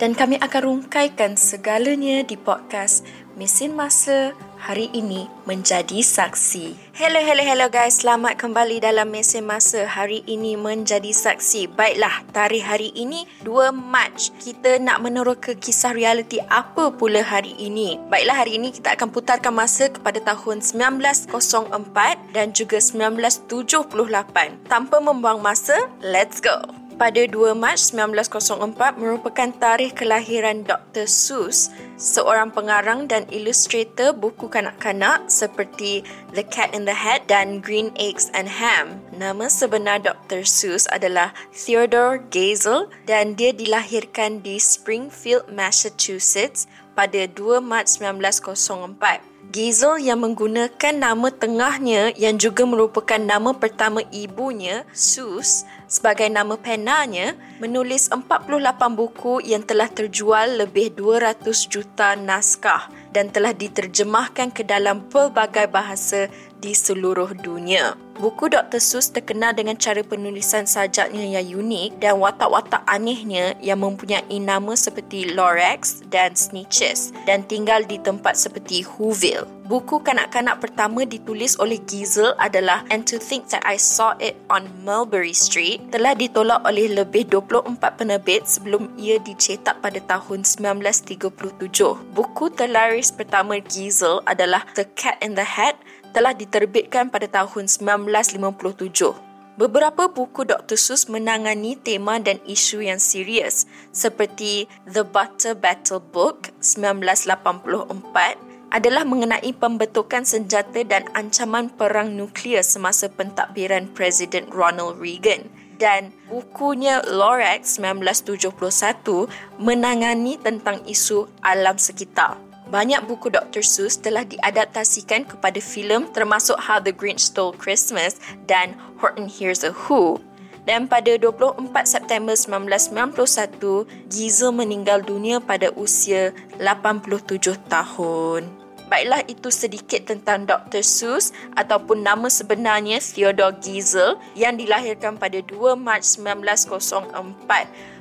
Dan kami akan rungkaikan segalanya di podcast Mesin Masa hari ini menjadi saksi. Hello, hello, hello guys. Selamat kembali dalam mesin masa hari ini menjadi saksi. Baiklah, tarikh hari ini 2 Mac. Kita nak meneroka kisah realiti apa pula hari ini. Baiklah, hari ini kita akan putarkan masa kepada tahun 1904 dan juga 1978. Tanpa membuang masa, let's go pada 2 Mac 1904 merupakan tarikh kelahiran Dr. Seuss, seorang pengarang dan ilustrator buku kanak-kanak seperti The Cat in the Hat dan Green Eggs and Ham. Nama sebenar Dr. Seuss adalah Theodore Geisel dan dia dilahirkan di Springfield, Massachusetts pada 2 Mac 1904. Gizel yang menggunakan nama tengahnya yang juga merupakan nama pertama ibunya, Sus, sebagai nama penanya, menulis 48 buku yang telah terjual lebih 200 juta naskah dan telah diterjemahkan ke dalam pelbagai bahasa di seluruh dunia. Buku Dr. Seuss terkenal dengan cara penulisan sajaknya yang unik dan watak-watak anehnya yang mempunyai nama seperti Lorax dan Snitches dan tinggal di tempat seperti Whoville. Buku kanak-kanak pertama ditulis oleh Gizel adalah And to Think That I Saw It on Mulberry Street telah ditolak oleh lebih 24 penerbit sebelum ia dicetak pada tahun 1937. Buku terlaris pertama Gizel adalah The Cat in the Hat telah diterbitkan pada tahun 1957. Beberapa buku Dr. Seuss menangani tema dan isu yang serius seperti The Butter Battle Book 1984 adalah mengenai pembentukan senjata dan ancaman perang nuklear semasa pentadbiran Presiden Ronald Reagan dan bukunya Lorax 1971 menangani tentang isu alam sekitar. Banyak buku Dr. Seuss telah diadaptasikan kepada filem termasuk How the Grinch Stole Christmas dan Horton Hears a Who. Dan pada 24 September 1991, Gizel meninggal dunia pada usia 87 tahun. Baiklah itu sedikit tentang Dr. Seuss ataupun nama sebenarnya Theodore Giesel yang dilahirkan pada 2 Mac 1904.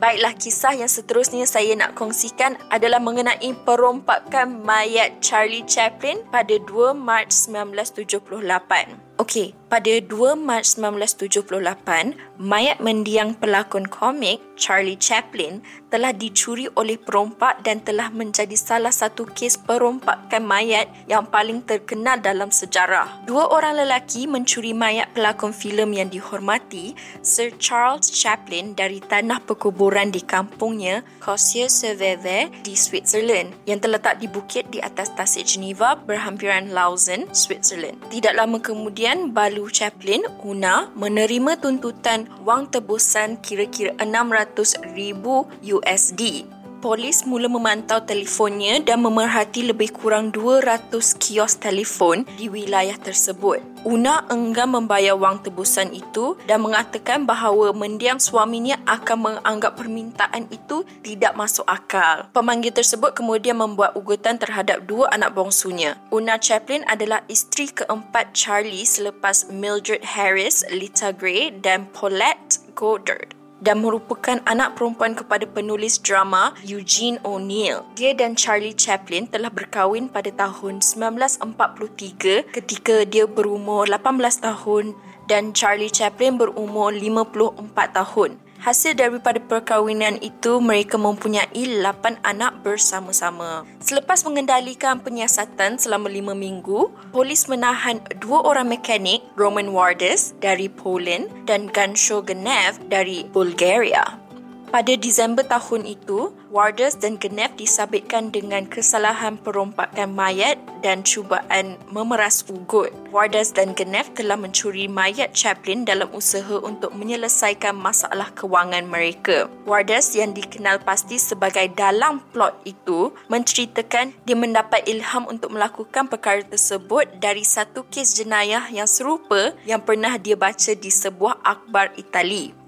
Baiklah kisah yang seterusnya saya nak kongsikan adalah mengenai perompakan mayat Charlie Chaplin pada 2 Mac 1978. Okey, pada 2 Mac 1978, mayat mendiang pelakon komik Charlie Chaplin telah dicuri oleh perompak dan telah menjadi salah satu kes perompakan mayat yang paling terkenal dalam sejarah. Dua orang lelaki mencuri mayat pelakon filem yang dihormati, Sir Charles Chaplin dari tanah perkuburan di kampungnya, Cossier-sur-Vevey di Switzerland yang terletak di bukit di atas tasik Geneva berhampiran Lausanne, Switzerland. Tidak lama kemudian Kemudian Balu Chaplin, Una, menerima tuntutan wang tebusan kira-kira 600 ribu USD. Polis mula memantau telefonnya dan memerhati lebih kurang 200 kios telefon di wilayah tersebut. Una enggan membayar wang tebusan itu dan mengatakan bahawa mendiang suaminya akan menganggap permintaan itu tidak masuk akal. Pemanggil tersebut kemudian membuat ugutan terhadap dua anak bongsunya. Una Chaplin adalah isteri keempat Charlie selepas Mildred Harris, Lita Gray dan Paulette Goddard dan merupakan anak perempuan kepada penulis drama Eugene O'Neill. Dia dan Charlie Chaplin telah berkahwin pada tahun 1943 ketika dia berumur 18 tahun dan Charlie Chaplin berumur 54 tahun. Hasil daripada perkahwinan itu, mereka mempunyai 8 anak bersama-sama. Selepas mengendalikan penyiasatan selama 5 minggu, polis menahan dua orang mekanik, Roman Wardes dari Poland dan Gansho Genev dari Bulgaria. Pada Disember tahun itu, Warders dan Genève disabitkan dengan kesalahan perompakan mayat dan cubaan memeras ugut. Warders dan Genève telah mencuri mayat Chaplin dalam usaha untuk menyelesaikan masalah kewangan mereka. Warders yang dikenal pasti sebagai dalang plot itu menceritakan dia mendapat ilham untuk melakukan perkara tersebut dari satu kes jenayah yang serupa yang pernah dia baca di sebuah akhbar Itali.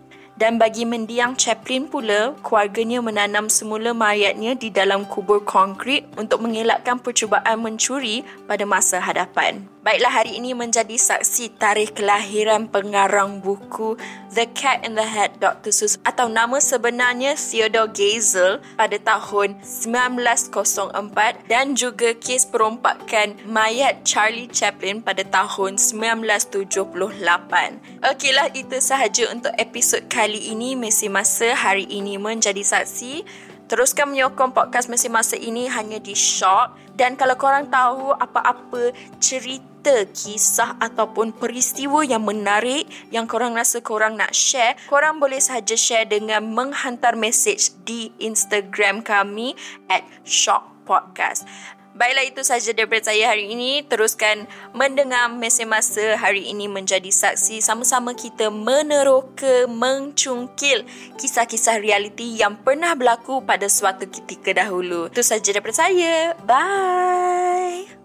Dan bagi mendiang Chaplin pula, keluarganya menanam semula mayatnya di dalam kubur konkrit untuk mengelakkan percubaan mencuri pada masa hadapan. Baiklah hari ini menjadi saksi tarikh kelahiran pengarang buku The Cat in the Hat Dr. Seuss atau nama sebenarnya Theodore Geisel pada tahun 1904 dan juga kes perompakan mayat Charlie Chaplin pada tahun 1978. Okeylah itu sahaja untuk episod kali ini Mesi Masa hari ini menjadi saksi. Teruskan menyokong podcast Mesi Masa ini hanya di Shock dan kalau korang tahu apa-apa cerita, kisah ataupun peristiwa yang menarik yang korang rasa korang nak share, korang boleh sahaja share dengan menghantar message di Instagram kami at Shock Podcast. Baiklah itu sahaja daripada saya hari ini. Teruskan mendengar mesin masa hari ini menjadi saksi sama-sama kita meneroka, mencungkil kisah-kisah realiti yang pernah berlaku pada suatu ketika dahulu. Itu sahaja daripada saya. Bye!